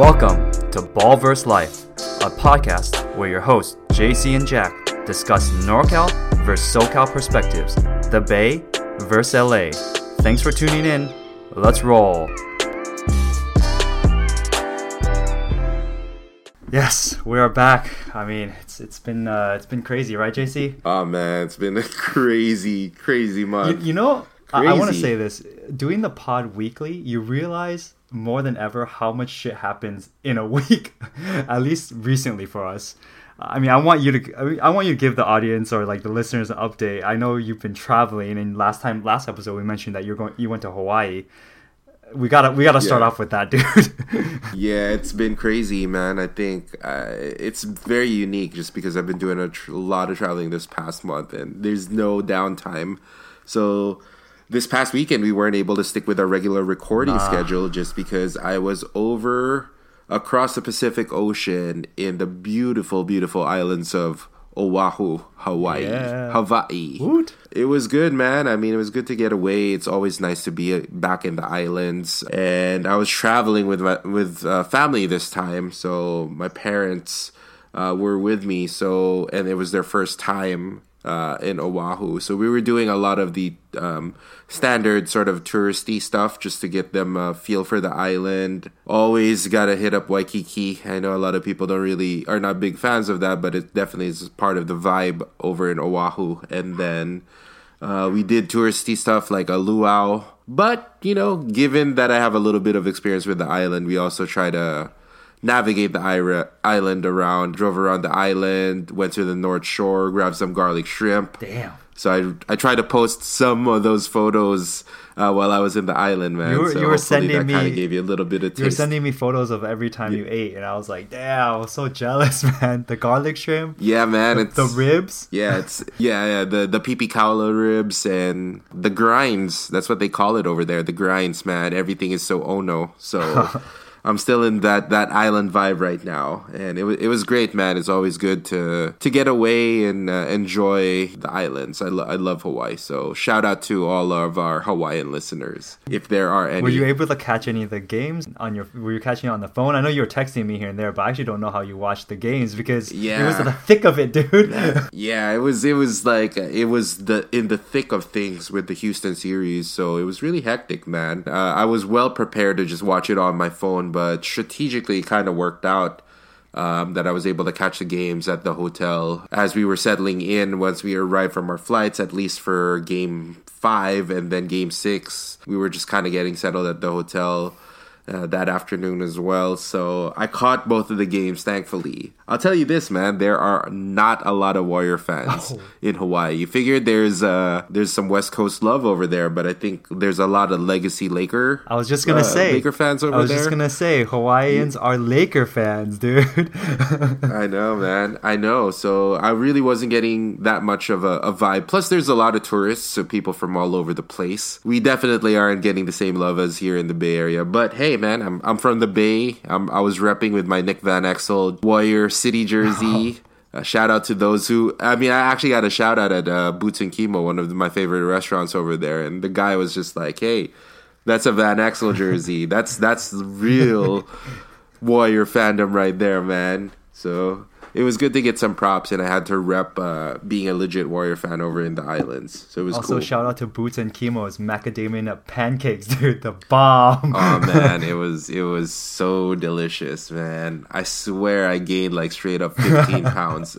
Welcome to Ball Ballverse Life, a podcast where your hosts JC and Jack discuss NorCal versus SoCal perspectives, the Bay versus LA. Thanks for tuning in. Let's roll. Yes, we are back. I mean, it's it's been uh, it's been crazy, right, JC? Oh man, it's been a crazy, crazy month. you know, I, I want to say this: doing the pod weekly, you realize more than ever how much shit happens in a week. At least recently for us. I mean, I want you to, I, want you to give the audience or like the listeners an update. I know you've been traveling, and last time, last episode, we mentioned that you're going, you went to Hawaii. We gotta, we gotta start Yeah. off with that, dude. yeah, it's been crazy, man. I think uh, it's very unique just because I've been doing a tr- lot of traveling this past month, and there's no downtime. So this past weekend, we weren't able to stick with our regular recording schedule just because I was over across the Pacific Ocean in the beautiful, beautiful islands of Oahu, Hawaii, Yeah. Hawaii. Woot. It was good, man. I mean, it was good to get away. It's always nice to be uh, back in the islands. And I was traveling with my with uh, family this time, so my parents uh, were with me. So, and it was their first time uh, in Oahu. So we were doing a lot of the um, standard sort of touristy stuff just to get them a feel for the island. Always gotta hit up Waikiki. I know a lot of people don't really are not big fans of that, but it definitely is part of the vibe over in Oahu. And then uh, we did touristy stuff like a luau. But, you know, given that I have a little bit of experience with the island, we also try to navigate the island around, drove around the island, went to the North Shore, grabbed some garlic shrimp. Damn. So I I tried to post some of those photos uh, while I was in the island, man. You were- so you were sending that kind me- of gave you a little bit of You were sending me photos of every time you ate, and I was like, damn, I was so jealous, man. The garlic shrimp, yeah, man. It's the ribs. Yeah, it's yeah, yeah. The the pipi kaula ribs and the grinds. That's what they call it over there. The grinds, man. Everything is so ono. So I'm still in that that island vibe right now, and it was it was great, man. It's always good to to get away and uh, enjoy the islands. I lo- I love Hawaii. So shout out to all of our Hawaiian listeners, if there are any. Were you able to catch any of the games on your? Were you catching it on the phone? I know you were texting me here and there, but I actually don't know how you watched the games because yeah. it was in the thick of it, dude. Yeah, it was it was like it was the in the thick of things with the Houston series, so it was really hectic, man. Uh, I was well prepared to just watch it on my phone, but strategically, kind of worked out um, that I was able to catch the games at the hotel as we were settling in. Once we arrived from our flights, at least for game five and then game six, we were just kind of getting settled at the hotel uh, that afternoon as well. So I caught both of the games, thankfully. I'll tell you this, man. There are not a lot of Warrior fans Oh. in Hawaii. You figured there's uh there's some West Coast love over there, but I think there's a lot of legacy Laker. I was just gonna uh, say Laker fans over there. I was there. just gonna say Hawaiians are Laker fans, dude. I know, man. I know. So I really wasn't getting that much of a, a vibe. Plus, there's a lot of tourists, so people from all over the place. We definitely aren't getting the same love as here in the Bay Area. But hey, man, I'm I'm from the Bay. I'm, I was repping with my Nick Van Exel Warrior City jersey. Uh, shout out to those who. I mean, I actually got a shout out at uh, Boots and Kimo, one of my favorite restaurants over there, and the guy was just like, "Hey, that's a Van Exel jersey. that's that's real." Warrior fandom right there, man. So it was good to get some props, and I had to rep uh, being a legit Warrior fan over in the islands. So it was also, cool. shout out to Boots and Kimo's macadamia pancakes, dude. The bomb. oh man, it was it was so delicious, man. I swear I gained like straight up 15 pounds.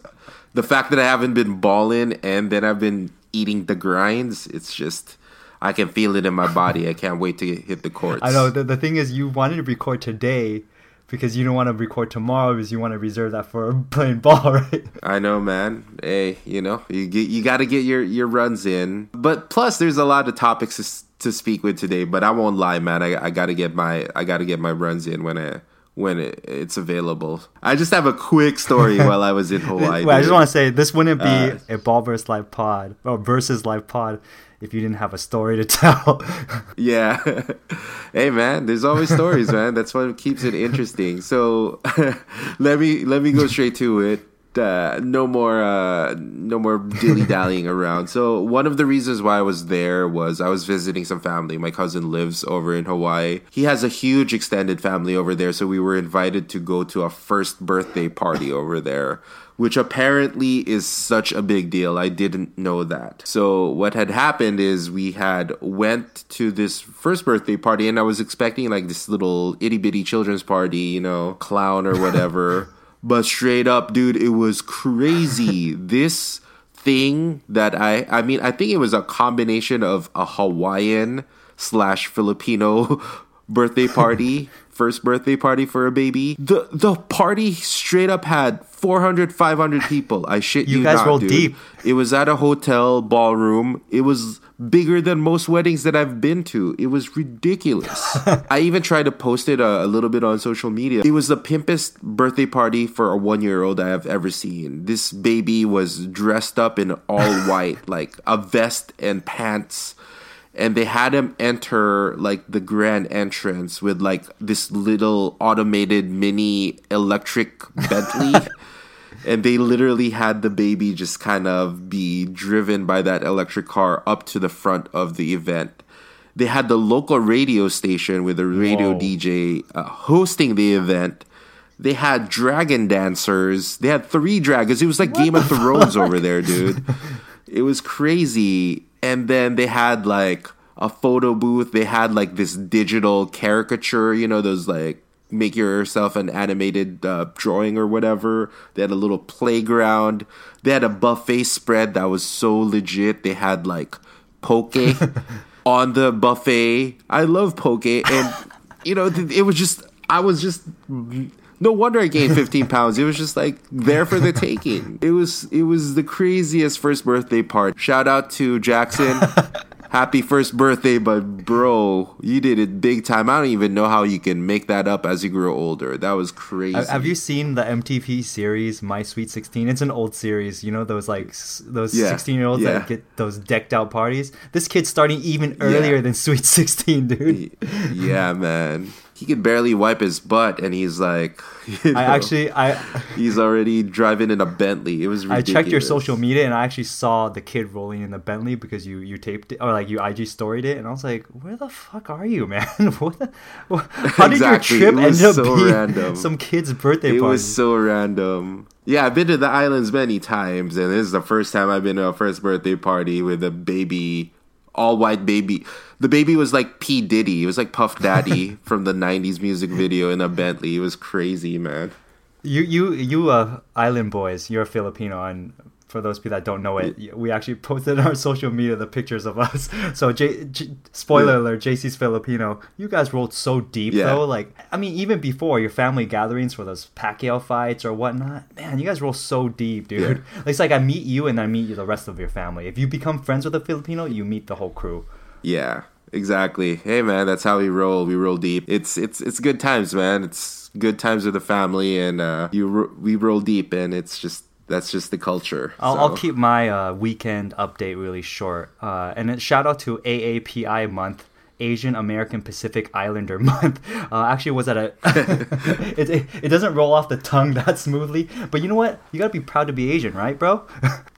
The fact that I haven't been balling and then I've been eating the grinds, it's just I can feel it in my body. I can't wait to hit the courts. I know. The, the thing is, you wanted to record today because you don't want to record tomorrow because you want to reserve that for playing ball, right? I know, man. Hey, you know, you get, you got to get your your runs in. But plus, there's a lot of topics to, to speak with today. But I won't lie, man. I, I got to get my I got to get my runs in when I when it, it's available. I just have a quick story while I was in Hawaii. Wait, I just want to say this wouldn't be Uh, a ball versus live pod or versus live pod if you didn't have a story to tell. Yeah. hey man, there's always stories, man. That's what keeps it interesting. So let me let me go straight to it. uh, no more uh, no more dilly dallying around. So one of the reasons why I was there was I was visiting some family. My cousin lives over in Hawaii. He has a huge extended family over there, so we were invited to go to a first birthday party over there. Which apparently is such a big deal. I didn't know that. So what had happened is we had went to this first birthday party, and I was expecting like this little itty bitty children's party, you know, clown or whatever. But straight up, dude, it was crazy. this thing that I, I mean, I think it was a combination of a Hawaiian slash Filipino birthday party, first birthday party for a baby. The the party straight up had 400, 500 people. I shit you, You guys not, rolled dude. deep. It was at a hotel ballroom. It was bigger than most weddings that I've been to. It was ridiculous. I even tried to post it a, a little bit on social media. It was the pimpest birthday party for a one year old I have ever seen. This baby was dressed up in all white, like a vest and pants. And they had him enter like the grand entrance with like this little automated mini electric Bentley and they literally had the baby just kind of be driven by that electric car up to the front of the event. They had the local radio station with a radio Whoa. DJ uh, hosting the event. They had dragon dancers. They had three dragons. It was like Game of Thrones over there, dude. It was crazy. And then they had like a photo booth. They had like this digital caricature, you know, those like make yourself an animated uh, drawing or whatever. They had a little playground. They had a buffet spread that was so legit. They had like poke on the buffet. I love poke, and you know th- it was just I was just no wonder I gained 15 pounds. It was just like there for the taking. It was it was the craziest first birthday party. Shout out to Jackson. Happy first birthday, but bro, you did it big time. I don't even know how you can make that up as you grow older. That was crazy. Have- you seen the MTV series My Sweet Sixteen? It's an old series. You know those like those Yeah, sixteen year olds yeah. that get those decked out parties. This kid's starting even earlier Yeah. than Sweet Sixteen, dude. yeah, man. He could barely wipe his butt, and he's like, you I actually I he's already driving in a Bentley. It was I checked your social media and I actually saw the kid rolling in the Bentley because you you taped it or like you IG storied it and I was like, where the fuck are you, man? what? The, wh- how did Exactly. your trip end up so being random. some kid's birthday It party? It was so random. Yeah, I've been to the islands many times, and this is the first time I've been to a first birthday party with a baby, all white baby. The baby was like P Diddy. It was like Puff Daddy from the '90s music video in a Bentley. It was crazy, man. You you you uh island boys, you're a Filipino and for those people that don't know it, we actually posted on our social media the pictures of us. So, J, J, spoiler Yeah. alert, JC's Filipino. You guys rolled so deep Yeah. though. Like, I mean, even before your family gatherings for those Pacquiao fights or whatnot, man, you guys roll so deep, dude. It's like I meet you and I meet you the rest of your family. If you become friends with a Filipino, you meet the whole crew. Yeah, exactly. Hey, man, that's how we roll. We roll deep. It's it's it's good times, man. It's good times with the family, and uh, you we roll deep, and it's just that's just the culture. I'll, So, I'll keep my uh, weekend update really short. Uh, and then shout out to AAPI month, Asian American Pacific Islander month. Uh, actually, was at a. it, it, it doesn't roll off the tongue that smoothly, but you know what? You gotta be proud to be Asian, right, bro?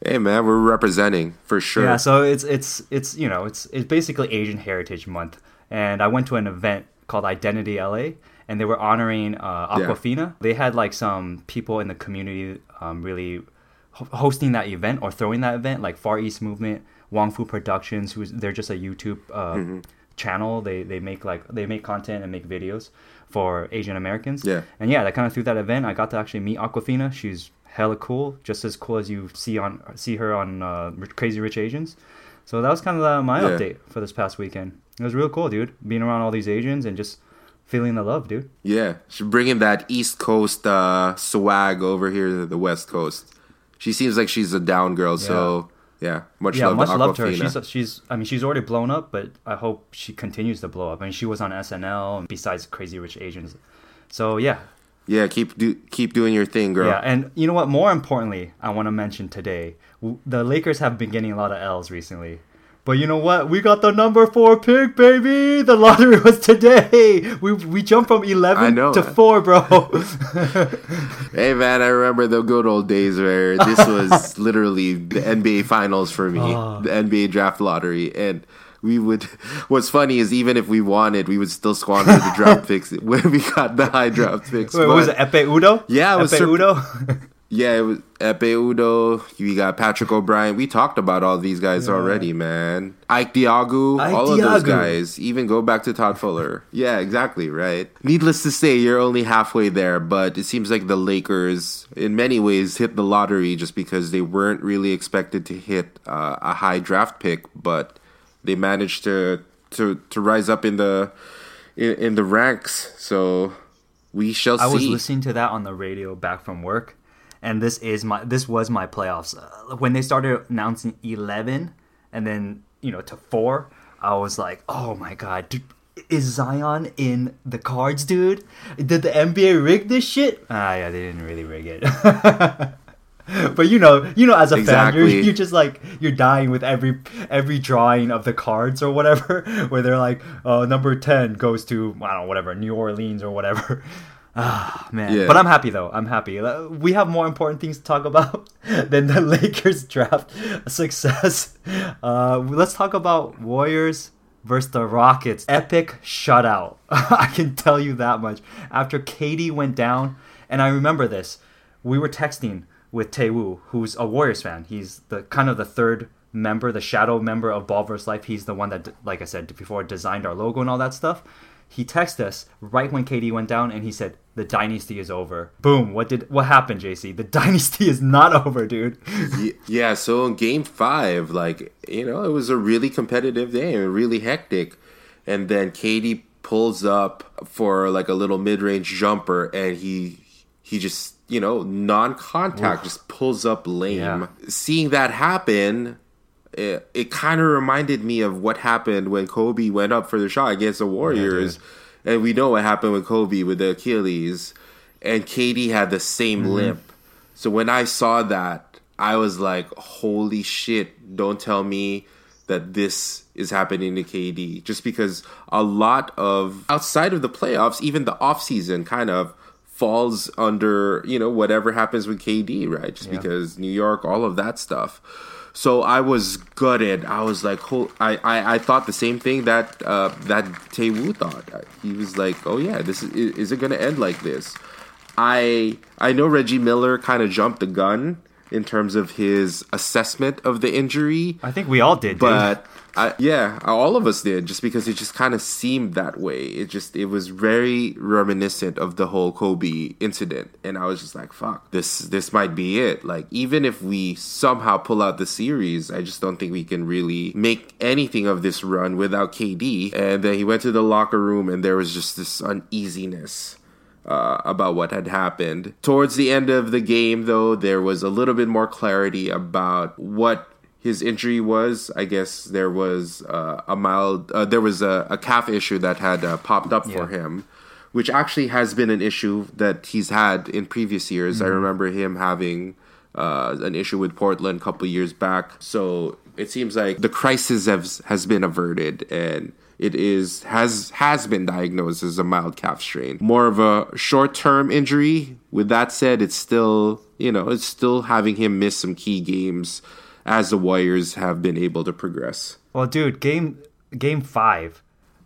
Hey, man, we're representing for sure. Yeah, so it's it's it's you know it's it's basically Asian Heritage Month, and I went to an event called Identity LA, and they were honoring uh, Yeah. Awkwafina. They had like some people in the community um, really ho- hosting that event or throwing that event, like Far East Movement, Wong Fu Productions, who's they're just a YouTube uh, Mm-hmm. channel. They they make like they make content and make videos for Asian Americans. Yeah. And yeah, that kind of through that event, I got to actually meet Awkwafina. She's hella cool, just as cool as you see on see her on uh, Crazy Rich Asians. So that was kind of uh, my Yeah. update for this past weekend. It was real cool, dude. Being around all these Asians and just feeling the love, dude. Yeah, she's bringing that East Coast uh, swag over here to the West Coast. She seems like she's a down girl, so yeah, much yeah, love much to love to her. She's she's I mean she's already blown up, but I hope she continues to blow up. I mean she was on SNL and besides Crazy Rich Asians. So yeah, yeah, keep do, keep doing your thing, girl. Yeah, and you know what? More importantly, I want to mention today, the Lakers have been getting a lot of L's recently. But you know what? We got the number four pick, baby. The lottery was today. We we jumped from eleven know, to man. four, bro. Hey man, I remember the good old days where this was literally the NBA finals for me, Ah. the NBA draft lottery, and we would. What's funny is even if we wanted, we would still squander the draft picks when we got the high draft picks. Wait, what was it But- Ekpe Udoh? Yeah, it was Epe sur- Udo. Yeah, it was Ekpe Udoh. We got Patrick O'Bryant. We talked about all these guys already, man. Ike Diogu, Ike all of those guys. Even go back to Todd Fuller. Yeah, exactly, right. Needless to say, you're only halfway there, but it seems like the Lakers, in many ways, hit the lottery just because they weren't really expected to hit uh, a high draft pick, but they managed to to to rise up in the in, in the ranks. So we shall I see. I was listening to that on the radio back from work, and this is my this was my playoffs. Uh, when they started announcing eleven, and then you know to four, I was like, oh my god, dude, is Zion in the cards, dude? Did the NBA rig this shit? Ah, yeah, they didn't really rig it. But you know, you know, as a fan, you're, you're just like you're dying with every every drawing of the cards or whatever, where they're like, uh, number ten goes to I don't know, whatever, New Orleans or whatever. Ah man, Yeah. but I'm happy though. I'm happy. Uh, We have more important things to talk about than the Lakers draft success. Uh, let's talk about Warriors versus the Rockets. Epic shutout. I can tell you that much. After KD went down, and I remember this, we were texting with Taewoo, who's a Warriors fan. He's the kind of the third member, the shadow member of Ball vs. Life. He's the one that, like I said before, designed our logo and all that stuff. He texted us right when KD went down, and he said, "The dynasty is over." Boom! What did what happened, JC? The dynasty is not over, dude. Ye- Yeah, so in game five, like, you know, it was a really competitive game, really hectic. And then KD pulls up for like a little mid range jumper and he he just, you know, non contact, just pulls up lame. Yeah. Seeing that happen, it, it kind of reminded me of what happened when Kobe went up for the shot against the Warriors. and we know what happened with Kobe with the Achilles. And KD had the same mm-hmm. limp. So when I saw that, I was like, holy shit, don't tell me that this is happening to KD. Just because a lot of outside of the playoffs, even the offseason kind of falls under, you know, whatever happens with KD, right? Just because New York, all of that stuff. So I was gutted. I was like, ho- I, I, I thought the same thing that uh, that Taewoo thought. He was like, oh yeah, this is is it gonna end like this? I I know Reggie Miller kind of jumped the gun in terms of his assessment of the injury, I think we all did, but I, yeah, all of us did just because it just kind of seemed that way. It just it was very reminiscent of the whole Kobe incident, and I was just like, "Fuck, this this might be it." Like even if we somehow pull out the series, I just don't think we can really make anything of this run without KD. And then he went to the locker room, and there was just this uneasiness uh, about what had happened. Towards the end of the game, though, there was a little bit more clarity about what his injury was. I guess there was uh, a mild, uh, there was a, a calf issue that had uh, popped up for him, which actually has been an issue that he's had in previous years. I remember him having uh, an issue with Portland a couple years back. So it seems like the crisis has, has been averted and it is has has been diagnosed as a mild calf strain. More of a short term injury. With that said, it's still you know it's still having him miss some key games as the Warriors have been able to progress. Well, dude, game game five,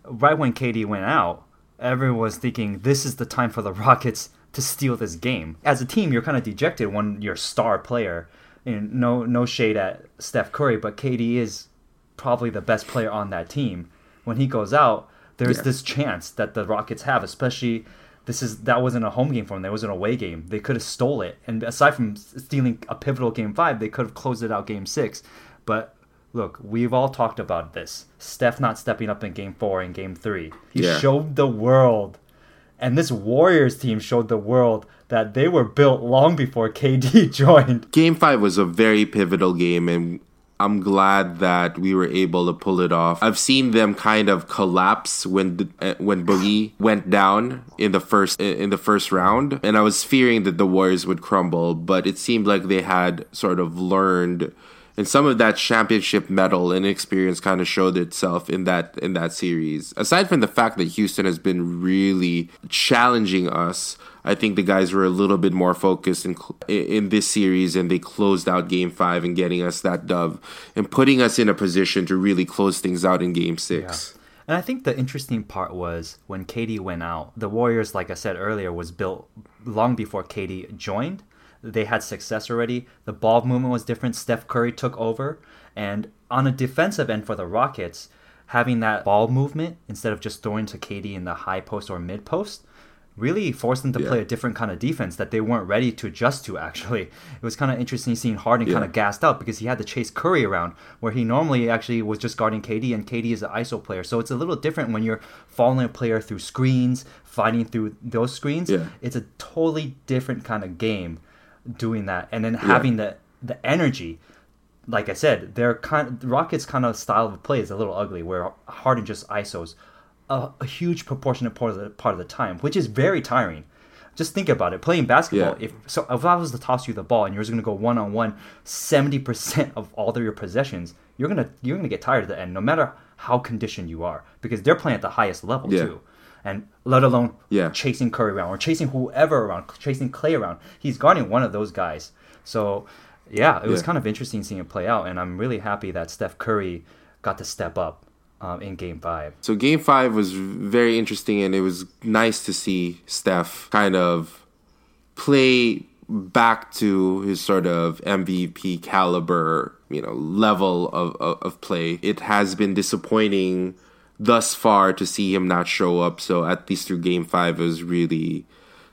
right when KD went out, everyone was thinking this is the time for the Rockets to steal this game. As a team, you're kind of dejected when your star player. And no no shade at Steph Curry, but KD is probably the best player on that team. When he goes out, there's Yeah. this chance that the Rockets have, especially this is that wasn't a home game for them. That was an away game. They could have stole it, and aside from stealing a pivotal game five, they could have closed it out game six. But look, we've all talked about this. Steph not stepping up in game four and game three. He Yeah. showed the world, and this Warriors team showed the world that they were built long before KD joined. Game five was a very pivotal game, and I'm glad that we were able to pull it off. I've seen them kind of collapse when uh, when Boogie went down in the first in the first round, and I was fearing that the Warriors would crumble, but it seemed like they had sort of learned and some of that championship medal and experience kind of showed itself in that in that series. Aside from the fact that Houston has been really challenging us, I think the guys were a little bit more focused in in this series, and they closed out Game Five and getting us that dub and putting us in a position to really close things out in Game Six. Yeah. And I think the interesting part was when KD went out, the Warriors, like I said earlier, was built long before KD joined. They had success already. The ball movement was different. Steph Curry took over. And on a defensive end for the Rockets, having that ball movement instead of just throwing to KD in the high post or mid post really forced them to yeah. play a different kind of defense that they weren't ready to adjust to actually it was kind of interesting seeing harden yeah. kind of gassed out because he had to chase curry around where he normally actually was just guarding kd and kd is an iso player so it's a little different when you're following a player through screens fighting through those screens yeah. it's a totally different kind of game doing that and then having the the energy like i said their kind rockets kind of style of play is a little ugly where harden just isos a, a huge proportionate part of the part of the time, which is very tiring. Just think about it. Playing basketball, yeah. if so, if I was to toss you the ball and you're just gonna go one on one, seventy percent of all of your possessions, you're gonna you're gonna get tired at the end, no matter how conditioned you are, because they're playing at the highest level yeah. too, and let alone yeah. chasing Curry around or chasing whoever around, chasing Clay around. He's guarding one of those guys. So yeah, it was kind of interesting seeing it play out, and I'm really happy that Steph Curry got to step up um, in Game Five. So Game Five was very interesting, and it was nice to see Steph kind of play back to his sort of MVP caliber, you know, level of, of, of play. It has been disappointing thus far to see him not show up. So at least through Game Five, it was really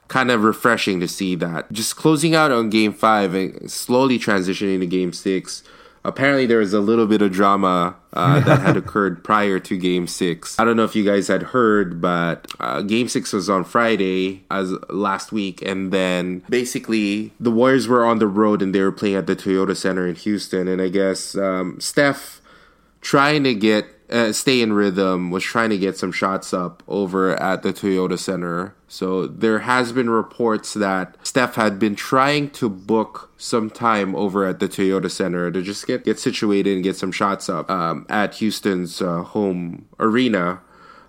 kind of refreshing to see that. Just closing out on Game Five and slowly transitioning to Game Six apparently there was a little bit of drama uh, that had occurred prior to game six i don't know if you guys had heard but uh, game six was on friday as last week and then basically the warriors were on the road and they were playing at the toyota center in houston and i guess um, steph trying to get uh, stay in rhythm was trying to get some shots up over at the Toyota Center. So there has been reports that Steph had been trying to book some time over at the Toyota Center to just get get situated and get some shots up um, at Houston's uh, home arena.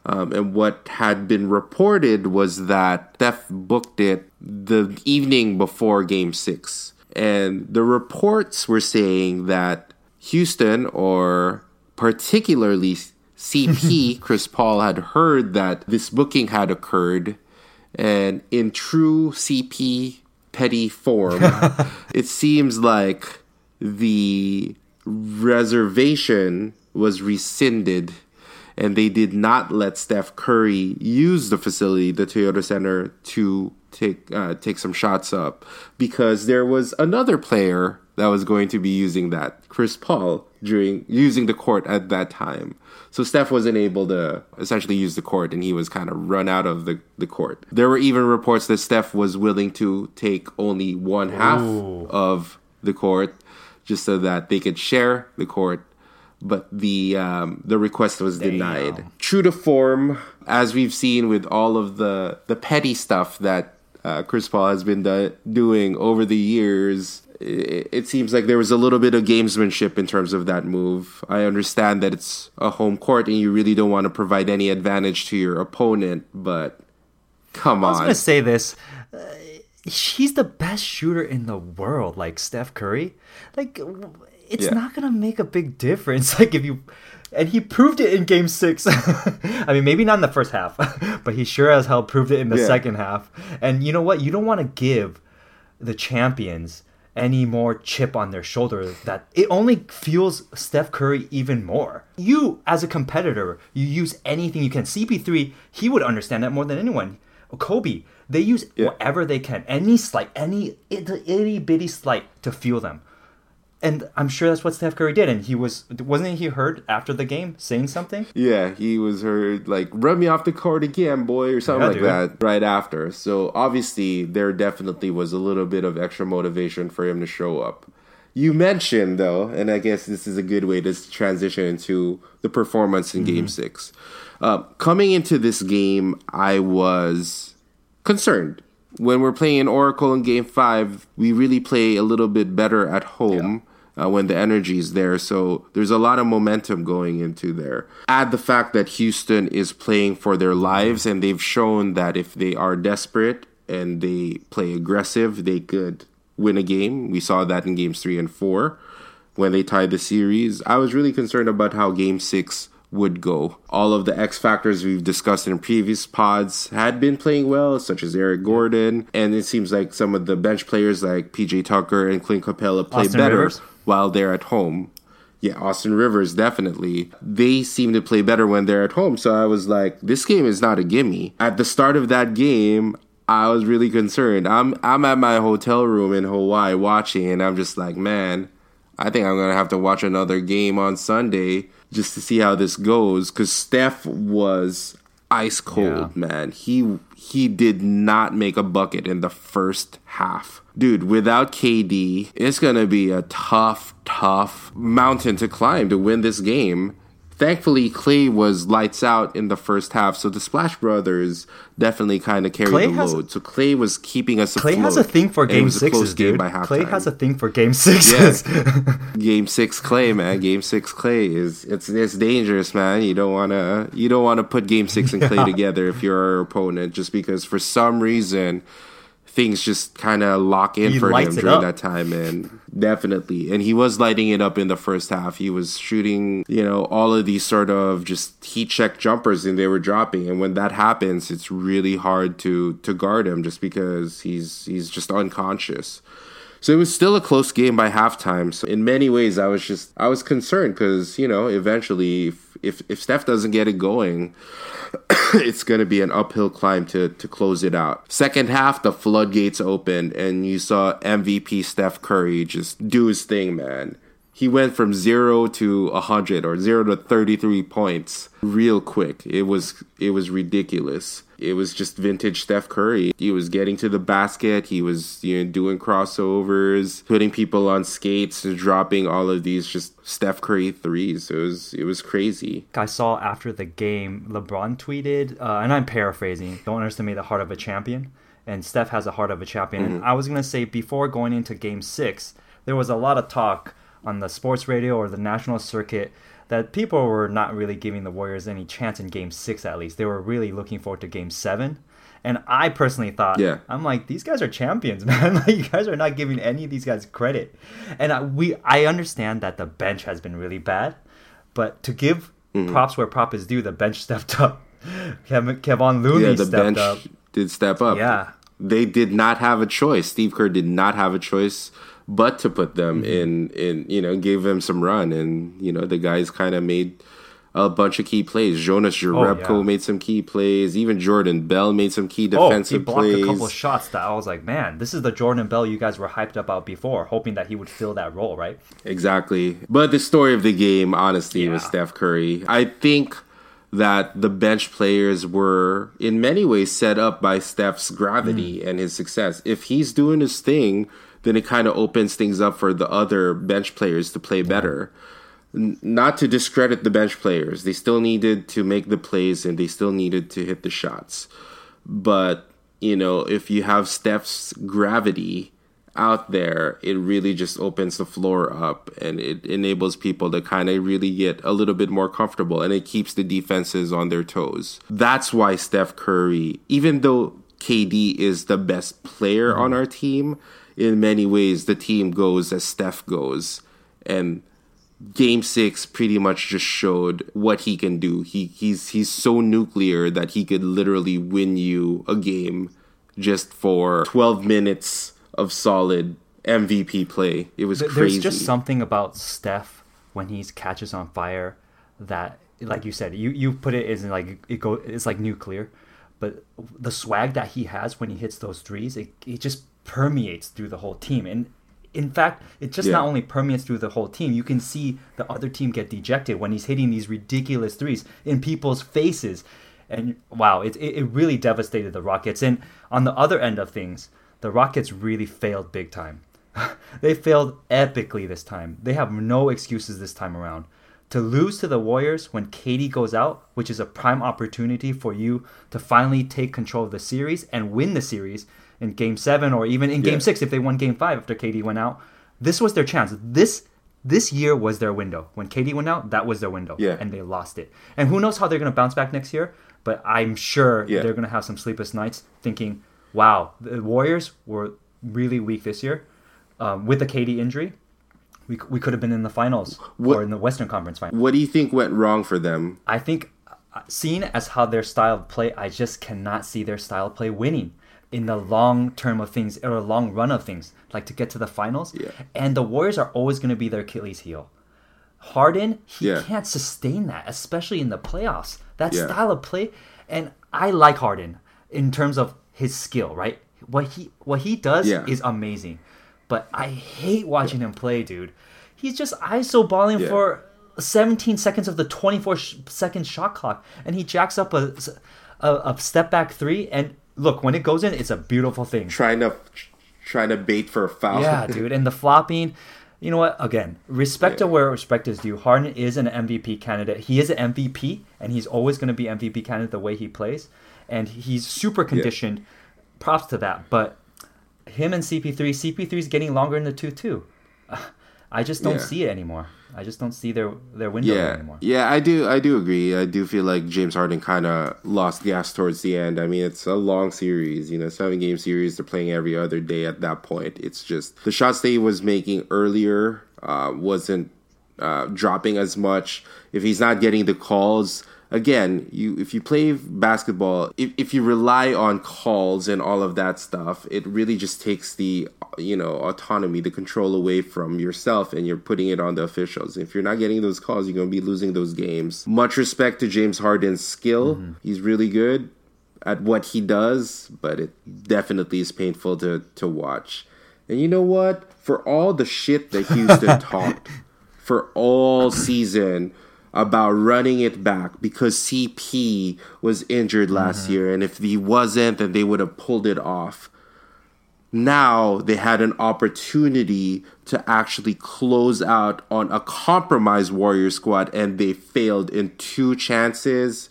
Um, and what had been reported was that Steph booked it the evening before Game Six, and the reports were saying that Houston or particularly CP, Chris Paul, had heard that this booking had occurred. And in true CP petty form, it seems like the reservation was rescinded and they did not let Steph Curry use the facility, the Toyota Center, to take uh, take some shots up because there was another player that was going to be using that, Chris Paul, during using the court at that time. So Steph wasn't able to essentially use the court and he was kind of run out of the, the court. There were even reports that Steph was willing to take only one half Ooh. of the court just so that they could share the court. But the um, the request was Damn. denied. True to form, as we've seen with all of the the petty stuff that uh, Chris Paul has been do- doing over the years, it, seems like there was a little bit of gamesmanship in terms of that move. I understand that it's a home court and you really don't want to provide any advantage to your opponent, but come on. I was going to say this. Uh, he's the best shooter in the world, like Steph Curry. Like, it's yeah. not going to make a big difference. Like, if you. And he proved it in game six. I mean, maybe not in the first half, but he sure as hell proved it in the yeah. second half. And you know what? You don't want to give the champions any more chip on their shoulder that it only fuels Steph Curry even more. You, as a competitor, you use anything you can. CP3, he would understand that more than anyone. Kobe, they use yeah. whatever they can, any slight, any itty bitty slight to fuel them and I'm sure that's what Steph Curry did. And he was wasn't he heard after the game saying something? Yeah, he was heard like run me off the court again, boy, or something yeah, like dude. that right after. So obviously there definitely was a little bit of extra motivation for him to show up. You mentioned though, and I guess this is a good way to transition into the performance in mm-hmm. Game Six. Uh, coming into this game, I was concerned when we're playing Oracle in Game Five, we really play a little bit better at home. Uh, when the energy is there. So there's a lot of momentum going into there. Add the fact that Houston is playing for their lives, and they've shown that if they are desperate and they play aggressive, they could win a game. We saw that in games three and four when they tied the series. I was really concerned about how game six would go. All of the X factors we've discussed in previous pods had been playing well, such as Eric Gordon, and it seems like some of the bench players like PJ Tucker and Clint Capela play Austin better Rivers. While they're at home. Yeah, Austin Rivers definitely. They seem to play better when they're at home. So I was like, this game is not a gimme. At the start of that game, I was really concerned. I'm I'm at my hotel room in Hawaii watching, and I'm just like, man, I think I'm gonna have to watch another game on Sunday just to see how this goes. Cause Steph was ice cold, Yeah. man. He he did not make a bucket in the first half. Dude, without KD, it's gonna be a tough, tough mountain to climb to win this game. Thankfully, Clay was lights out in the first half, so the Splash Brothers definitely kind of carried Clay the load. So Clay was keeping us. Clay has a thing for game was a close sixes, game dude. by Clay has a thing for game sixes. Game six Clay, man. Game six Clay is it's it's dangerous, man. You don't wanna you don't wanna put game six and Clay together if you're our opponent, just because for some reason things just kind of lock in He for him during up. that time, and definitely, and he was lighting it up in the first half. He was shooting, you know, all of these sort of just heat check jumpers, and they were dropping. And when that happens, it's really hard to to guard him, just because he's he's just unconscious. So it was still a close game by halftime. So in many ways, I was just I was concerned because you know eventually if if, if Steph doesn't get it going, it's going to be an uphill climb to to close it out. Second half, the floodgates opened, and you saw MVP Steph Curry just do his thing, man. He went from zero to a hundred or zero to thirty three points real quick. It was it was ridiculous. It was just vintage Steph Curry. He was getting to the basket. He was you know doing crossovers, putting people on skates, and dropping all of these just Steph Curry threes. It was it was crazy. I saw after the game, LeBron tweeted, uh, and I'm paraphrasing, don't underestimate the heart of a champion. And Steph has a heart of a champion. And I was going to say, before going into game six, there was a lot of talk on the sports radio or the national circuit that people were not really giving the Warriors any chance in game six, at least. They were really looking forward to game seven. And I personally thought, Yeah. I'm like, these guys are champions, man. like, you guys are not giving any of these guys credit. And I, we, I understand that the bench has been really bad, but to give Mm-hmm. props where prop is due, the bench stepped up. Kevin, Kevon Looney yeah, the stepped bench up. did step up. Yeah. they did not have a choice. Steve Kerr did not have a choice but to put them Mm-hmm. in in you know give them some run, and you know the guys kind of made a bunch of key plays. Jonas Jerebko Oh, yeah. made some key plays. Even Jordan Bell made some key defensive Oh, he blocked plays. a couple shots that I was like, man, this is the Jordan Bell you guys were hyped about before, hoping that he would fill that role, right? Exactly. But the story of the game, honestly, was Steph Curry. I think that the bench players were, in many ways, set up by Steph's gravity Hmm. and his success. If he's doing his thing, then it kind of opens things up for the other bench players to play better. N- Not to discredit the bench players, they still needed to make the plays and they still needed to hit the shots. But, you know, if you have Steph's gravity out there, it really just opens the floor up and it enables people to kind of really get a little bit more comfortable and it keeps the defenses on their toes. That's why Steph Curry, even though KD is the best player on mm-hmm. our team, in many ways the team goes as Steph goes. And game six pretty much just showed what he can do. He he's he's so nuclear that he could literally win you a game just for twelve minutes of solid MVP play. It was Th- crazy. There's just something about Steph when he catches on fire that, like you said, you, you put it as in like it go it's like nuclear, but the swag that he has when he hits those threes, it, it just permeates through the whole team. And in fact, it just Yeah. not only permeates through the whole team. You can see the other team get dejected when he's hitting these ridiculous threes in people's faces. And wow, it, it, it really devastated the Rockets. And on the other end of things, the Rockets really failed big time. they failed epically this time. They have no excuses this time around. To lose to the Warriors when KD goes out, which is a prime opportunity for you to finally take control of the series and win the series in game seven or even in Yeah. game six if they won game five after KD went out. This was their chance. This this year was their window. When KD went out, that was their window. Yeah. And they lost it. And who knows how they're going to bounce back next year, but I'm sure Yeah. they're going to have some sleepless nights thinking, wow, the Warriors were really weak this year. Um, with the KD injury, we, we could have been in the finals What- or in the Western Conference final. What do you think went wrong for them? I think, uh, seeing as how their style of play, I just cannot see their style of play winning in the long term of things or a long run of things, like to get to the finals. Yeah. And the Warriors are always going to be their Achilles heel. Harden, he Yeah. can't sustain that, especially in the playoffs. That Yeah. style of play, and I like Harden in terms of his skill, right? What he what he does is amazing, but I hate watching him play, dude. He's just ISO balling for 17 seconds of the 24 sh- second shot clock, and he jacks up a, a a step back three. And look, when it goes in, it's a beautiful thing. Trying to trying to bait for a foul. Yeah, dude. And the flopping, you know what? Again, respect to where respect is due. Harden is an MVP candidate. He is an MVP, and he's always going to be MVP candidate the way he plays. And he's super conditioned. Props to that. But him and CP3, CP3 is getting longer in the tooth too. I just don't Yeah. see it anymore. I just don't see their their window Yeah, anymore. yeah, I do. I do agree. I do feel like James Harden kind of lost gas towards the end. I mean, it's a long series, you know, seven game series. They're playing every other day at that point. It's just the shots that he was making earlier uh, wasn't uh, dropping as much. If he's not getting the calls, again, you if you play basketball, if if you rely on calls and all of that stuff, it really just takes the you know autonomy, the control away from yourself, and you're putting it on the officials. If you're not getting those calls, you're going to be losing those games. Much respect to James Harden's skill; mm-hmm. he's really good at what he does, but it definitely is painful to to watch. And you know what? For all the shit that Houston talked for all season about running it back because CP was injured last mm-hmm. year, and if he wasn't, then they would have pulled it off. Now they had an opportunity to actually close out on a compromised Warrior squad, and they failed in two chances.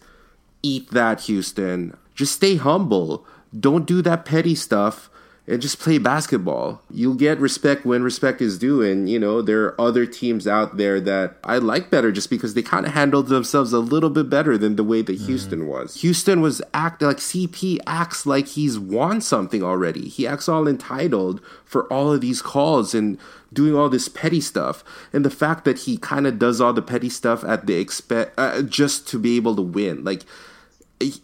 Eat that, Houston. Just stay humble. Don't do that petty stuff and just play basketball. You'll get respect when respect is due. And, you know, there are other teams out there that I like better just because they kind of handled themselves a little bit better than the way that Houston was. Houston was act like CP acts like he's won something already. He acts all entitled for all of these calls and doing all this petty stuff. And the fact that he kind of does all the petty stuff at the expe- uh, just to be able to win. Like,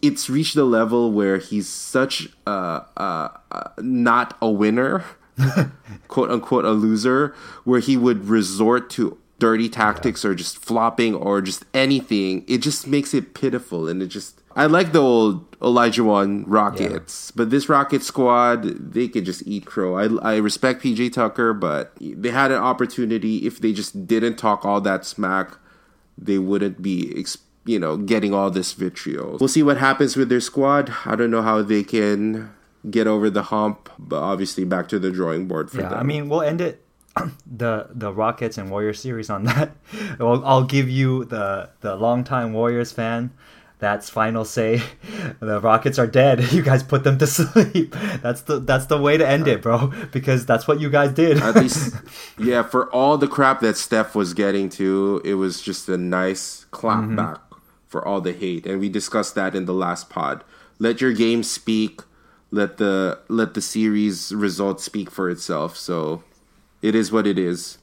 it's reached a level where he's such uh, uh, uh, not a winner, quote unquote, a loser, where he would resort to dirty tactics or just flopping or just anything. It just makes it pitiful, and it just. I like the old Olajuwon Rockets, but this Rocket squad, they could just eat crow. I, I respect PJ Tucker, but they had an opportunity. If they just didn't talk all that smack, they wouldn't be. Exp- you know, getting all this vitriol. We'll see what happens with their squad. I don't know how they can get over the hump, but obviously back to the drawing board for Yeah, them. I mean, we'll end it the the Rockets and Warriors series on that. I'll, I'll give you the the longtime Warriors fan. That's final say. The Rockets are dead. You guys put them to sleep. That's the that's the way to end it, bro. Because that's what you guys did. at least, yeah, for all the crap that Steph was getting to, it was just a nice clap Mm-hmm. back for all the hate, and we discussed that in the last pod. Let your game speak. Let the let the series result speak for itself. So, it is what it is.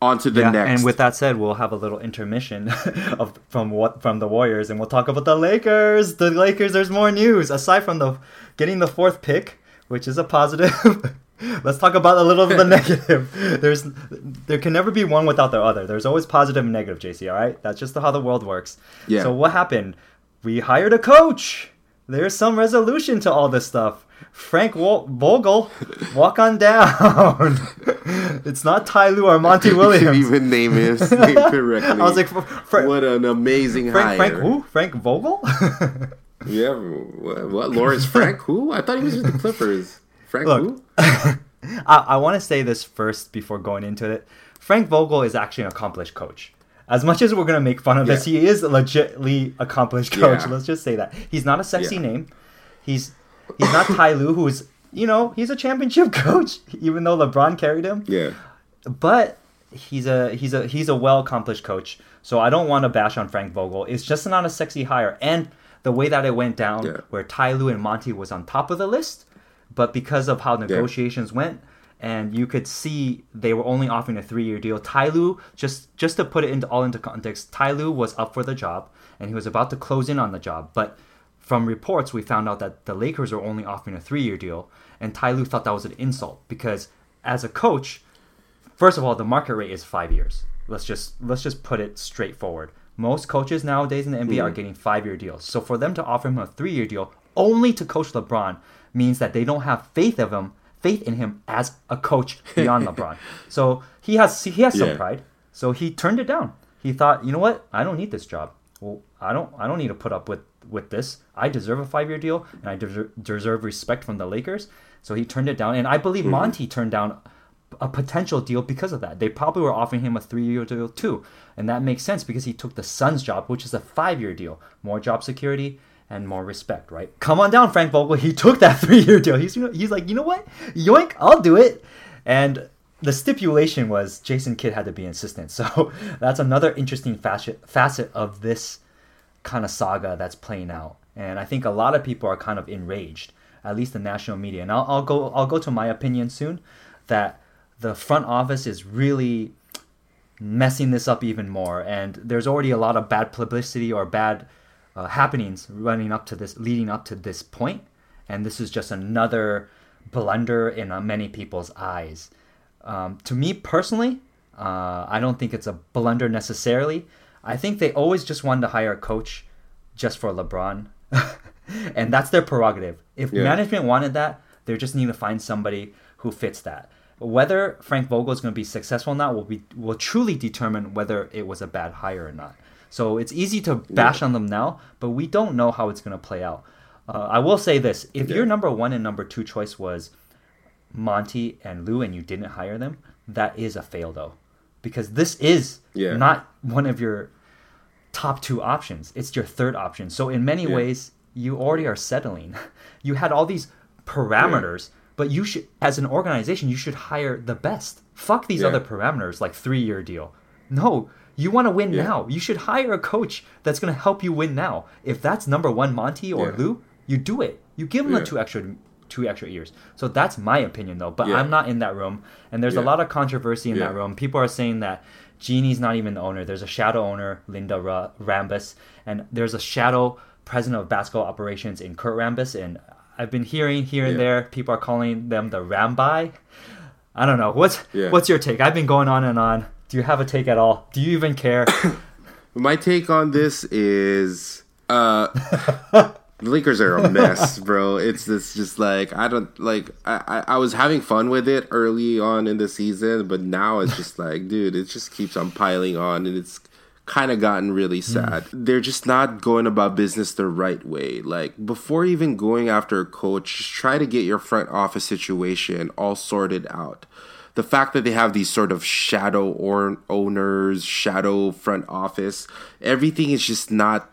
On to the yeah, next. and with that said, we'll have a little intermission of from what from the Warriors, and we'll talk about the Lakers. The Lakers, there's more news aside from the getting the fourth pick, which is a positive. Let's talk about a little of the negative. There's there can never be one without the other. There's always positive and negative, JC. All right, that's just how the world works. Yeah. So what happened? We hired a coach. There's some resolution to all this stuff. Frank Vogel, walk on down. it's not Ty Lue or Monty Williams. even name his name correctly. I was like, Fr- Fr- what an amazing Frank, hire. Frank who? Frank Vogel? Yeah, what, what? Lawrence Frank who? I thought he was with the Clippers. Frank Look. I, I want to say this first before going into it. Frank Vogel is actually an accomplished coach. As much as we're gonna make fun of this, he is a legitly accomplished coach. Yeah. Let's just say that he's not a sexy Yeah. name. He's he's not Ty Lue, who's you know he's a championship coach, even though LeBron carried him. Yeah. But he's a he's a he's a well accomplished coach. So I don't want to bash on Frank Vogel. It's just not a sexy hire. And the way that it went down, Yeah. where Ty Lue and Monty was on top of the list, but because of how negotiations went, and you could see they were only offering a three-year deal. Ty Lue, just just to put it into all into context, Ty Lue was up for the job and he was about to close in on the job, but from reports we found out that the Lakers were only offering a three-year deal, and Ty Lue thought that was an insult because as a coach, first of all, the market rate is five years. Let's just let's just put it straightforward. Most coaches nowadays in the NBA are mm. getting five-year deals. So for them to offer him a three-year deal only to coach LeBron means that they don't have faith of him, faith in him as a coach beyond LeBron. So he has he has some Yeah. pride. So he turned it down. He thought, you know what? I don't need this job. Well, I don't I don't need to put up with with this. I deserve a five year deal, and I deserve, deserve respect from the Lakers. So he turned it down, and I believe mm-hmm. Monty turned down a potential deal because of that. They probably were offering him a three year deal too, and that makes sense because he took the Suns job, which is a five year deal, more job security and more respect. Right? Come on down, Frank Vogel. He took that three year deal. He's he's like, you know what? Yoink, I'll do it. And the stipulation was Jason Kidd had to be insistent. So that's another interesting facet facet of this kind of saga that's playing out. And I think a lot of people are kind of enraged, at least the national media. And I'll, I'll go I'll go to my opinion soon that the front office is really messing this up even more. And there's already a lot of bad publicity or bad uh, happenings running up to this, leading up to this. And this is just another blunder in uh, many people's eyes. Um, to me personally, uh, I don't think it's a blunder necessarily. I think they always just wanted to hire a coach just for LeBron. and that's their prerogative. If Yeah. management wanted that, they just need to find somebody who fits that. Whether Frank Vogel is going to be successful or not will be will truly determine whether it was a bad hire or not. So it's easy to bash on them now, but we don't know how it's going to play out. Uh, I will say this: if Yeah. your number one and number two choice was Monty and Lue, and you didn't hire them, that is a fail though, because this is Yeah. not one of your top two options. It's your third option. So in many Yeah. ways, you already are settling. You had all these parameters, but you should, as an organization, you should hire the best. Fuck these Yeah. other parameters like three year deal. No, you want to win Yeah. now. You should hire a coach that's going to help you win now. If that's number one, Monty or Yeah. Lue, you do it. You give them Yeah. the two extra two extra years. So that's my opinion though. But. I'm not in that room, and there's a lot of controversy in that room. People are saying that Jeanie's not even the owner. There's a shadow owner, Linda Ra- Rambis, and there's a shadow president of basketball operations in Kurt Rambis. And I've been hearing here and there people are calling them the Rambi. I don't know. What's what's your take? I've been going on and on. Do you have a take at all? Do you even care? My take on this is uh the Lakers are a mess, bro. It's this just like I don't like I, I I was having fun with it early on in the season, but now it's just like, dude, it just keeps on piling on and it's kind of gotten really sad. They're just not going about business the right way. Like before even going after a coach, just try to get your front office situation all sorted out the fact that they have these sort of shadow or owners, shadow front office, everything is just not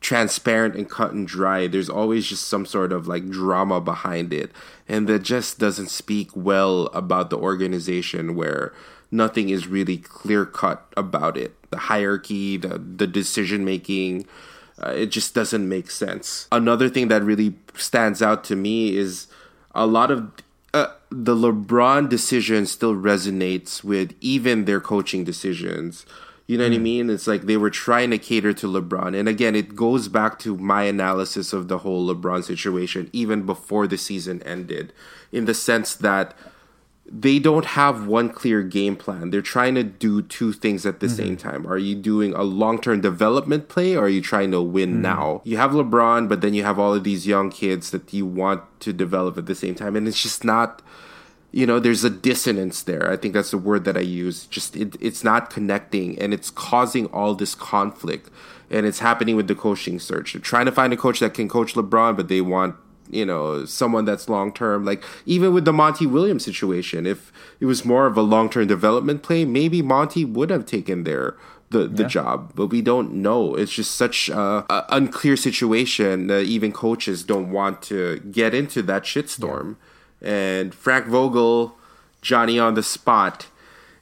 transparent and cut and dry. There's always just some sort of like drama behind it. And that just doesn't speak well about the organization where nothing is really clear cut about it. The hierarchy, the, the decision making, uh, it just doesn't make sense. Another thing that really stands out to me is a lot of uh, the LeBron decision still resonates with even their coaching decisions. You know what I mean? It's like they were trying to cater to LeBron. And again, it goes back to my analysis of the whole LeBron situation, even before the season ended, in the sense that they don't have one clear game plan. They're trying to do two things at the same mm-hmm. time. Are you doing a long term development play or are you trying to win mm-hmm. now? You have LeBron, but then you have all of these young kids that you want to develop at the same time. And it's just not, you know, there's a dissonance there. I think that's the word that I use. Just it, it's not connecting and it's causing all this conflict. And it's happening with the coaching search. They're trying to find a coach that can coach LeBron, but they want you know someone that's long term like even with the monty williams situation if it was more of a long term development play maybe monty would have taken their the, the Yeah. job but we don't know it's just such a, a unclear situation that even coaches don't want to get into that shitstorm and frank vogel johnny on the spot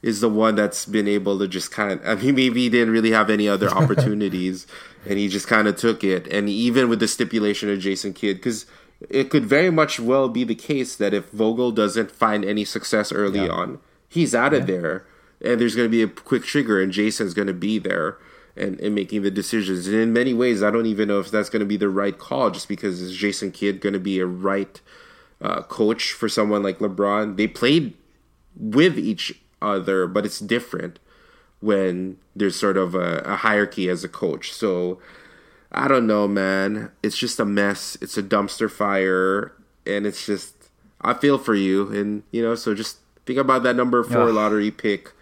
is the one that's been able to just kind of. I mean, maybe he didn't really have any other opportunities, and he just kind of took it. And even with the stipulation of Jason Kidd, because it could very much well be the case that if Vogel doesn't find any success early yeah. on, he's out of yeah. there, and there's going to be a quick trigger, and Jason's going to be there and, and making the decisions. And in many ways, I don't even know if that's going to be the right call, just because is Jason Kidd going to be a right uh, coach for someone like LeBron? They played with each other, but it's different when there's sort of a, a hierarchy as a coach. So I don't know, man. It's just a mess. It's a dumpster fire, and it's just I feel for you, and you know, so just think about that number four yeah. lottery pick.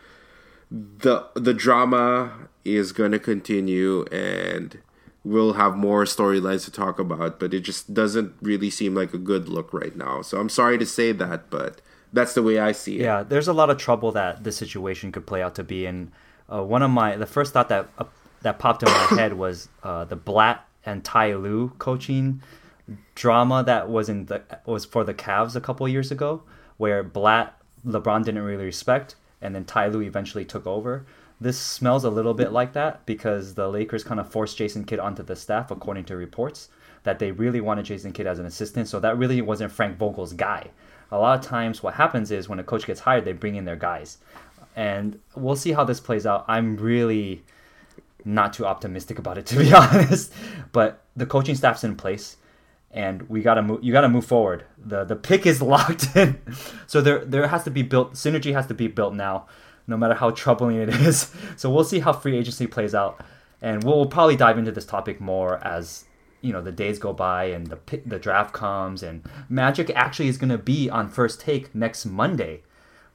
The the drama is going to continue, and we'll have more storylines to talk about. But it just doesn't really seem like a good look right now. So I'm sorry to say that, but that's the way I see it. Yeah, there's a lot of trouble that the situation could play out to be, and uh, one of my the first thought that uh, that popped in my head was uh, the Blatt and Ty Lue coaching drama that was in the was for the Cavs a couple years ago, where Blatt LeBron didn't really respect, and then Ty Lue eventually took over. This smells a little bit like that because the Lakers kind of forced Jason Kidd onto the staff, according to reports, that they really wanted Jason Kidd as an assistant. So that really wasn't Frank Vogel's guy. A lot of times, what happens is when a coach gets hired, they bring in their guys, and we'll see how this plays out. I'm really not too optimistic about it to be honest. But the coaching staff's in place, and we gotta move. You gotta move forward. the The pick is locked in, so there there has to be built. Synergy has to be built now, no matter how troubling it is. So we'll see how free agency plays out, and we'll, we'll probably dive into this topic more as you know the days go by and the the draft comes and Magic actually is gonna be on first take next Monday.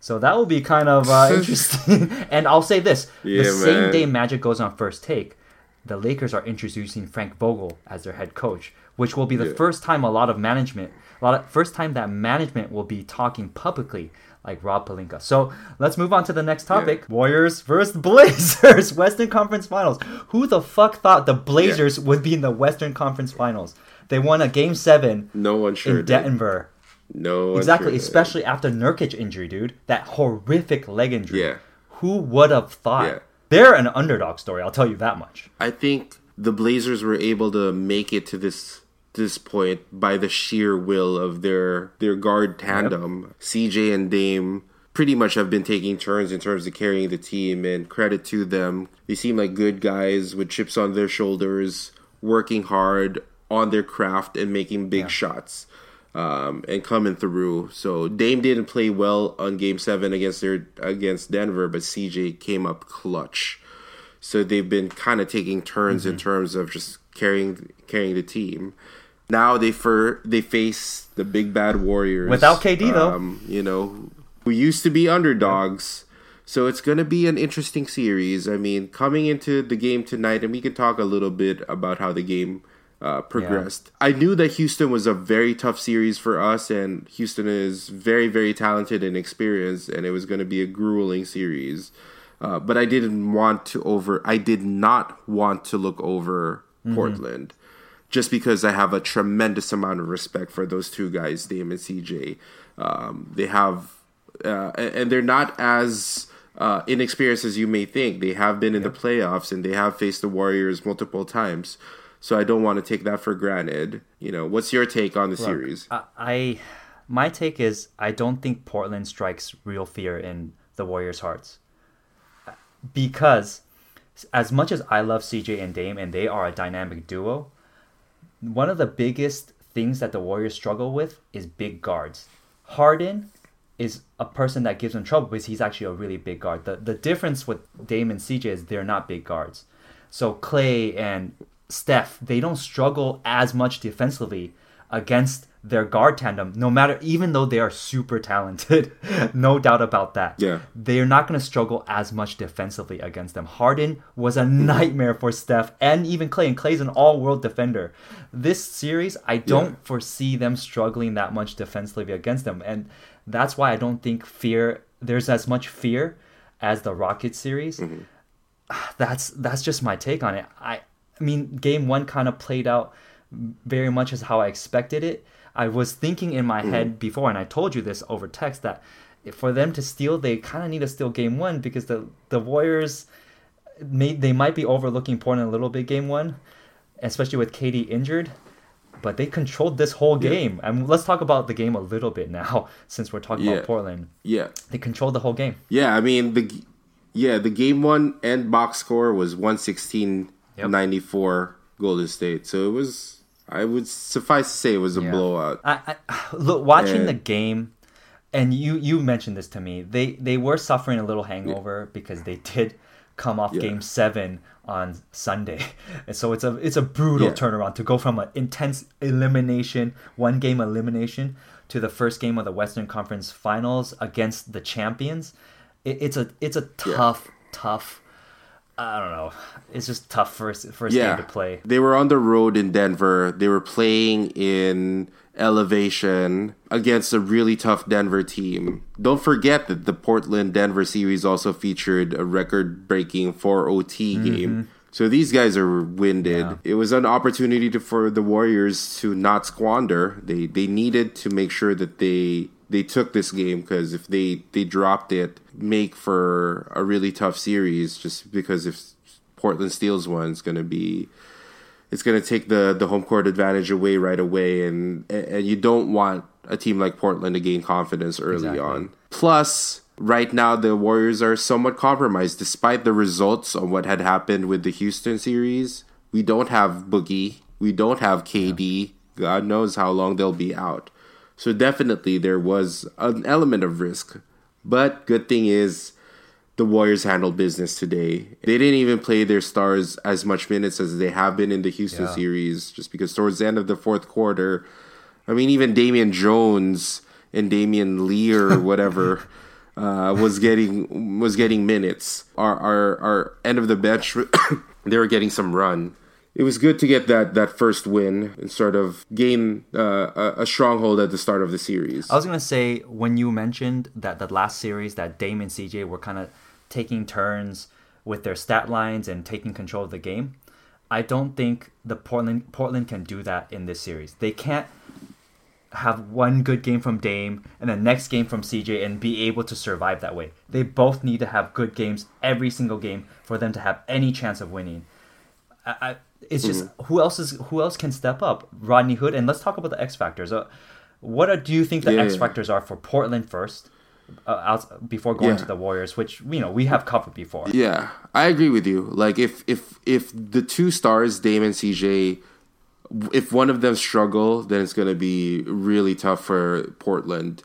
So that will be kind of uh, interesting. and I'll say this: yeah, the same man. day Magic goes on first take, the Lakers are introducing Frank Vogel as their head coach, which will be the yeah. first time a lot of management, a lot of first time that management will be talking publicly like Rob Pelinka. So let's move on to the next topic: yeah. Warriors versus Blazers, Western Conference Finals. Who the fuck thought the Blazers would be in the Western Conference Finals? They won a Game Seven. No one sure in Denver. No, exactly. Especially after Nurkic injury, dude. That horrific leg injury. Yeah. Who would have thought? Yeah. They're an underdog story. I'll tell you that much. I think the Blazers were able to make it to this this point by the sheer will of their their guard tandem. Yep. CJ and Dame pretty much have been taking turns in terms of carrying the team and credit to them. They seem like good guys with chips on their shoulders, working hard on their craft and making big yeah. shots um, and coming through. So Dame didn't play well on Game Seven against their against Denver, but CJ came up clutch. So they've been kind of taking turns mm-hmm. in terms of just carrying carrying the team. Now they for they face the big bad Warriors without KD though. Um, you know, who used to be underdogs. So it's going to be an interesting series. I mean, coming into the game tonight, and we can talk a little bit about how the game uh, progressed. Yeah. I knew that Houston was a very tough series for us, and Houston is very, very talented and experienced, and it was going to be a grueling series. Uh, but I didn't want to over. I did not want to look over mm-hmm. Portland, just because I have a tremendous amount of respect for those two guys, Dame and CJ. Um, they have, uh, and they're not as. Uh, inexperienced as you may think. They have been in the playoffs and they have faced the Warriors multiple times. So I don't want to take that for granted. You know, what's your take on the Look, series? I, my take is I don't think Portland strikes real fear in the Warriors' hearts because as much as I love CJ and Dame and they are a dynamic duo, one of the biggest things that the Warriors struggle with is big guards. Harden is a person that gives them trouble because he's actually a really big guard. The the difference with Dame and CJ is they're not big guards. So Clay and Steph, they don't struggle as much defensively against their guard tandem, no matter, even though they are super talented, no doubt about that. Yeah. They're not going to struggle as much defensively against them. Harden was a nightmare for Steph and even Clay, and Clay's an all world defender. This series, I don't yeah. foresee them struggling that much defensively against them. And that's why I don't think fear, there's as much fear as the Rocket series. Mm-hmm. That's that's just my take on it. I I mean, game one kind of played out very much as how I expected it. I was thinking in my mm-hmm. head before, and I told you this over text that for them to steal, they kind of need to steal game one because the the Warriors may they might be overlooking Portland a little bit game one, especially with KD injured. But they controlled this whole Yeah. game. And let's talk about the game a little bit now, since we're talking Yeah. about Portland. Yeah. They controlled the whole game. Yeah, I mean the yeah, the game one end box score was 116 Yep. 94 Golden State. So it was I would suffice to say it was a Yeah. blowout. I, I look watching And- the game, and you you mentioned this to me. They they were suffering a little hangover because they did come off Yeah. Game Seven on Sunday, and so it's a it's a brutal Yeah. turnaround to go from an intense elimination, one game elimination, to the first game of the Western Conference Finals against the champions. It, it's a it's a Yeah. tough tough. I don't know. It's just tough first first Yeah. game to play. They were on the road in Denver. They were playing in elevation against a really tough Denver team. Don't forget that the Portland Denver series also featured a record breaking 4 OT mm-hmm. game. So these guys are winded. Yeah. It was an opportunity to, for the Warriors to not squander. They they needed to make sure that they they took this game because if they they dropped it, make for a really tough series. Just because if Portland steals one, it's going to be it's going to take the the home court advantage away right away, and and you don't want a team like Portland to gain confidence early Exactly. on. Plus, right now the Warriors are somewhat compromised, despite the results on what had happened with the Houston series. We don't have Boogie, we don't have KD. God knows how long they'll be out. So definitely there was an element of risk. But good thing is the Warriors handled business today. They didn't even play their stars as much minutes as they have been in the Houston Yeah. series, just because towards the end of the fourth quarter, I mean, even Damian Jones and Damion Lee or whatever uh, was getting was getting minutes. Our our our end of the bench, they were getting some run. It was good to get that that first win and sort of gain uh, a, stronghold at the start of the series. I was gonna say when you mentioned that the last series that Dame and CJ were kind of taking turns with their stat lines and taking control of the game. I don't think the Portland Portland can do that in this series. They can't have one good game from Dame and the next game from CJ and be able to survive that way. They both need to have good games every single game for them to have any chance of winning. I, it's just Mm-hmm. who else is who else can step up? Rodney Hood, and let's talk about the X factors. Uh, what are, do you think the Yeah, X factors are for Portland first, uh, out, before going Yeah. to the Warriors, which you know we have covered before? Yeah, I agree with you. Like if if if the two stars, Dame and CJ, if one of them struggle, then it's going to be really tough for Portland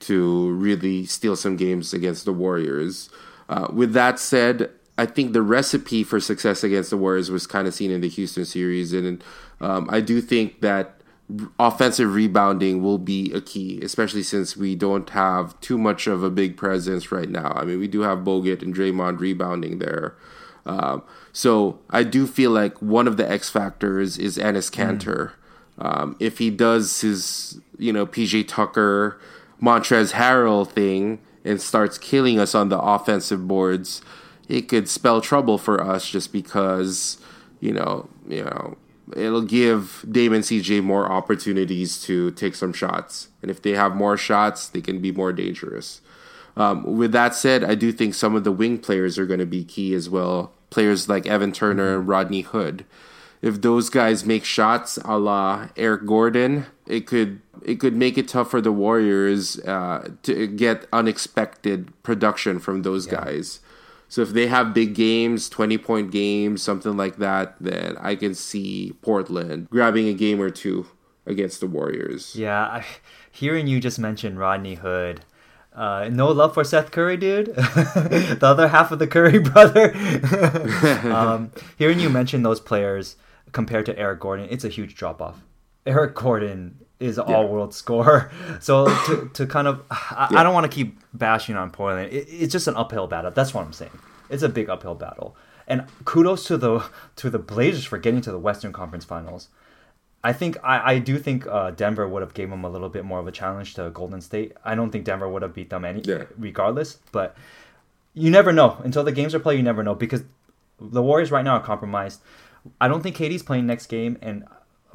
to really steal some games against the Warriors. Uh, with that said, I think the recipe for success against the Warriors was kind of seen in the Houston series, and um, I do think that offensive rebounding will be a key, especially since we don't have too much of a big presence right now. I mean, we do have Bogut and Draymond rebounding there. Um, so I do feel like one of the X factors is Enes Kanter. Um, if he does his, you know, PJ Tucker, Montrezl Harrell thing and starts killing us on the offensive boards, it could spell trouble for us just because, you know, you know, it'll give Damon CJ more opportunities to take some shots. And if they have more shots, they can be more dangerous. Um, with that said, I do think some of the wing players are going to be key as well. Players like Evan Turner and Rodney Hood. If those guys make shots a la Eric Gordon, it could it could make it tough for the Warriors uh, to get unexpected production from those guys. So if they have big games, twenty point games, something like that, then I can see Portland grabbing a game or two against the Warriors. Yeah, I, hearing you just mention Rodney Hood. Uh, no love for Seth Curry, dude. the other half of the Curry brother. um, hearing you mention those players compared to Eric Gordon, it's a huge drop off. Eric Gordon is all world scorer. So to, to kind of, I, I don't want to keep bashing on Portland. It, it's just an uphill battle. That's what I'm saying. It's a big uphill battle. And kudos to the to the Blazers for getting to the Western Conference Finals. I think I, I do think uh, Denver would have gave them a little bit more of a challenge to Golden State. I don't think Denver would have beat them any Yeah. regardless, but you never know until the games are played. You never know because the Warriors right now are compromised. I don't think KD's playing next game, and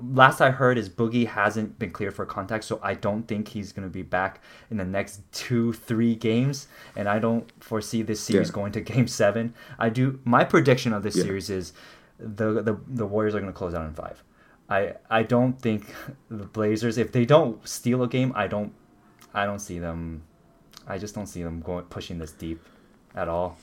last I heard is Boogie hasn't been cleared for contact, so I don't think he's gonna be back in the next two, three games, and I don't foresee this series Yeah. going to Game Seven. I do. My prediction of this Yeah. series is the, the the Warriors are gonna close out in five. I I don't think the Blazers, if they don't steal a game, I don't I don't see them. I just don't see them going pushing this deep at all.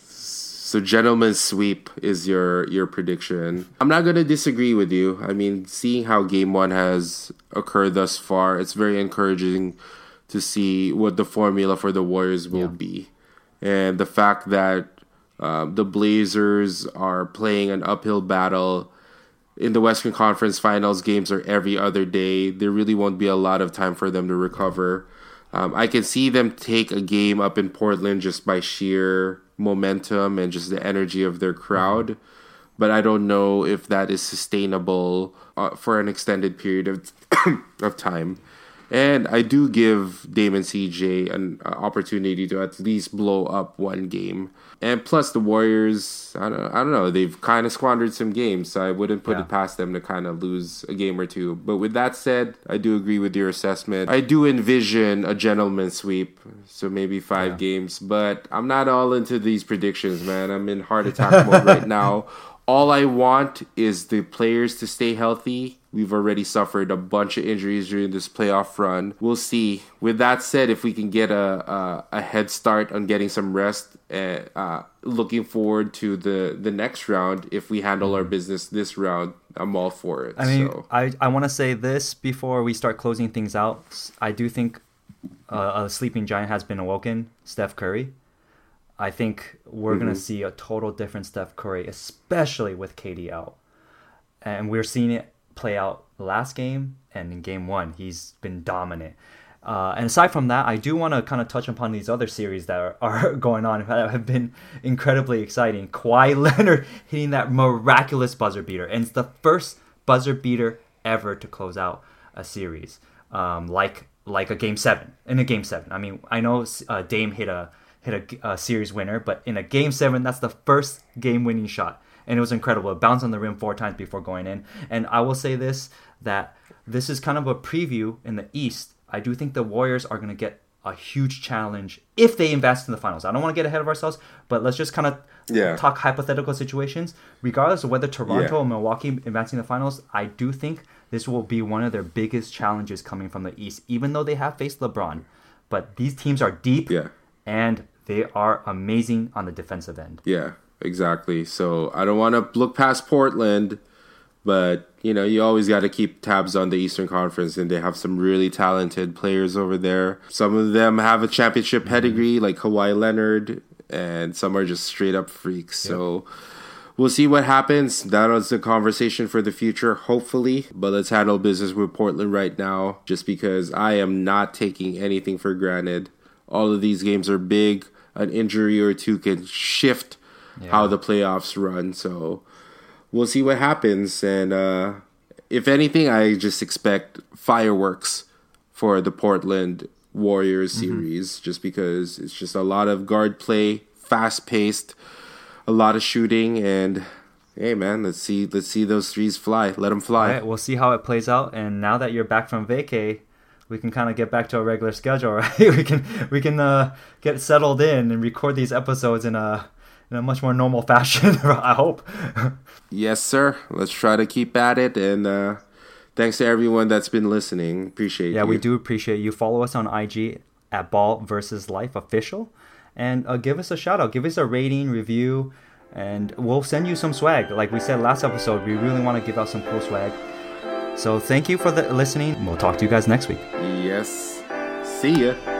So gentleman's sweep is your your prediction. I'm not gonna disagree with you. I mean, seeing how game one has occurred thus far, it's very encouraging to see what the formula for the Warriors will Yeah. be, and the fact that uh, the Blazers are playing an uphill battle in the Western Conference Finals. Games are every other day. There really won't be a lot of time for them to recover. Um, I can see them take a game up in Portland just by sheer momentum and just the energy of their crowd. But I don't know if that is sustainable uh, for an extended period of, of time. And I do give Damon CJ an uh, opportunity to at least blow up one game. And plus, the Warriors, I don't, I don't know, they've kind of squandered some games, so I wouldn't put Yeah. it past them to kind of lose a game or two. But with that said, I do agree with your assessment. I do envision a gentleman sweep, so maybe five Yeah. games. But I'm not all into these predictions, man. I'm in heart attack mode right now. All I want is the players to stay healthy. We've already suffered a bunch of injuries during this playoff run. We'll see. With that said, if we can get a a, a head start on getting some rest, uh, uh, looking forward to the the next round. If we handle our business this round, I'm all for it. I mean, so. I, I want to say this before we start closing things out. I do think uh, a sleeping giant has been awoken, Steph Curry. I think we're going to see a total different Steph Curry, especially with KD out. And we're seeing it play out last game and in game one. He's been dominant. Uh, and aside from that, I do want to kind of touch upon these other series that are, are going on that have been incredibly exciting. Kawhi Leonard hitting that miraculous buzzer beater, and it's the first buzzer beater ever to close out a series, um, like like a game seven in a game seven. I mean, I know uh, Dame hit a hit a, a series winner, but in a game seven, that's the first game winning shot, and it was incredible. It bounced on the rim four times before going in, and I will say this that this is kind of a preview in the East. I do think the Warriors are going to get a huge challenge if they invest in the finals. I don't want to get ahead of ourselves, but let's just kind of Yeah. talk hypothetical situations. Regardless of whether Toronto Yeah. or Milwaukee advancing the finals, I do think this will be one of their biggest challenges coming from the East, even though they have faced LeBron. But these teams are deep Yeah. and they are amazing on the defensive end. Yeah, exactly. So I don't want to look past Portland, but you know, you always got to keep tabs on the Eastern Conference, and they have some really talented players over there. Some of them have a championship mm-hmm. pedigree, like Kawhi Leonard, and some are just straight up freaks. So. We'll see what happens. That is a conversation for the future, hopefully. But let's handle business with Portland right now, just because I am not taking anything for granted. All of these games are big. An injury or two can shift how the playoffs run. So we'll see what happens. And uh, if anything, I just expect fireworks for the Portland Warriors series, just because it's just a lot of guard play, fast paced, a lot of shooting, and hey, man, let's see, let's see those threes fly. Let them fly. All right, we'll see how it plays out. And now that you're back from vacay, we can kind of get back to our regular schedule, right? we can we can uh, get settled in and record these episodes in a in a much more normal fashion. I hope. Yes, sir. Let's try to keep at it. And uh, thanks to everyone that's been listening. Appreciate you. yeah, you. we do appreciate you. Follow us on IG at Ball versus Life Official, and uh, give us a shout out. Give us a rating, review, and we'll send you some swag. Like we said last episode, we really want to give out some cool swag. So thank you for the listening. We'll talk to you guys next week. Yes. See ya.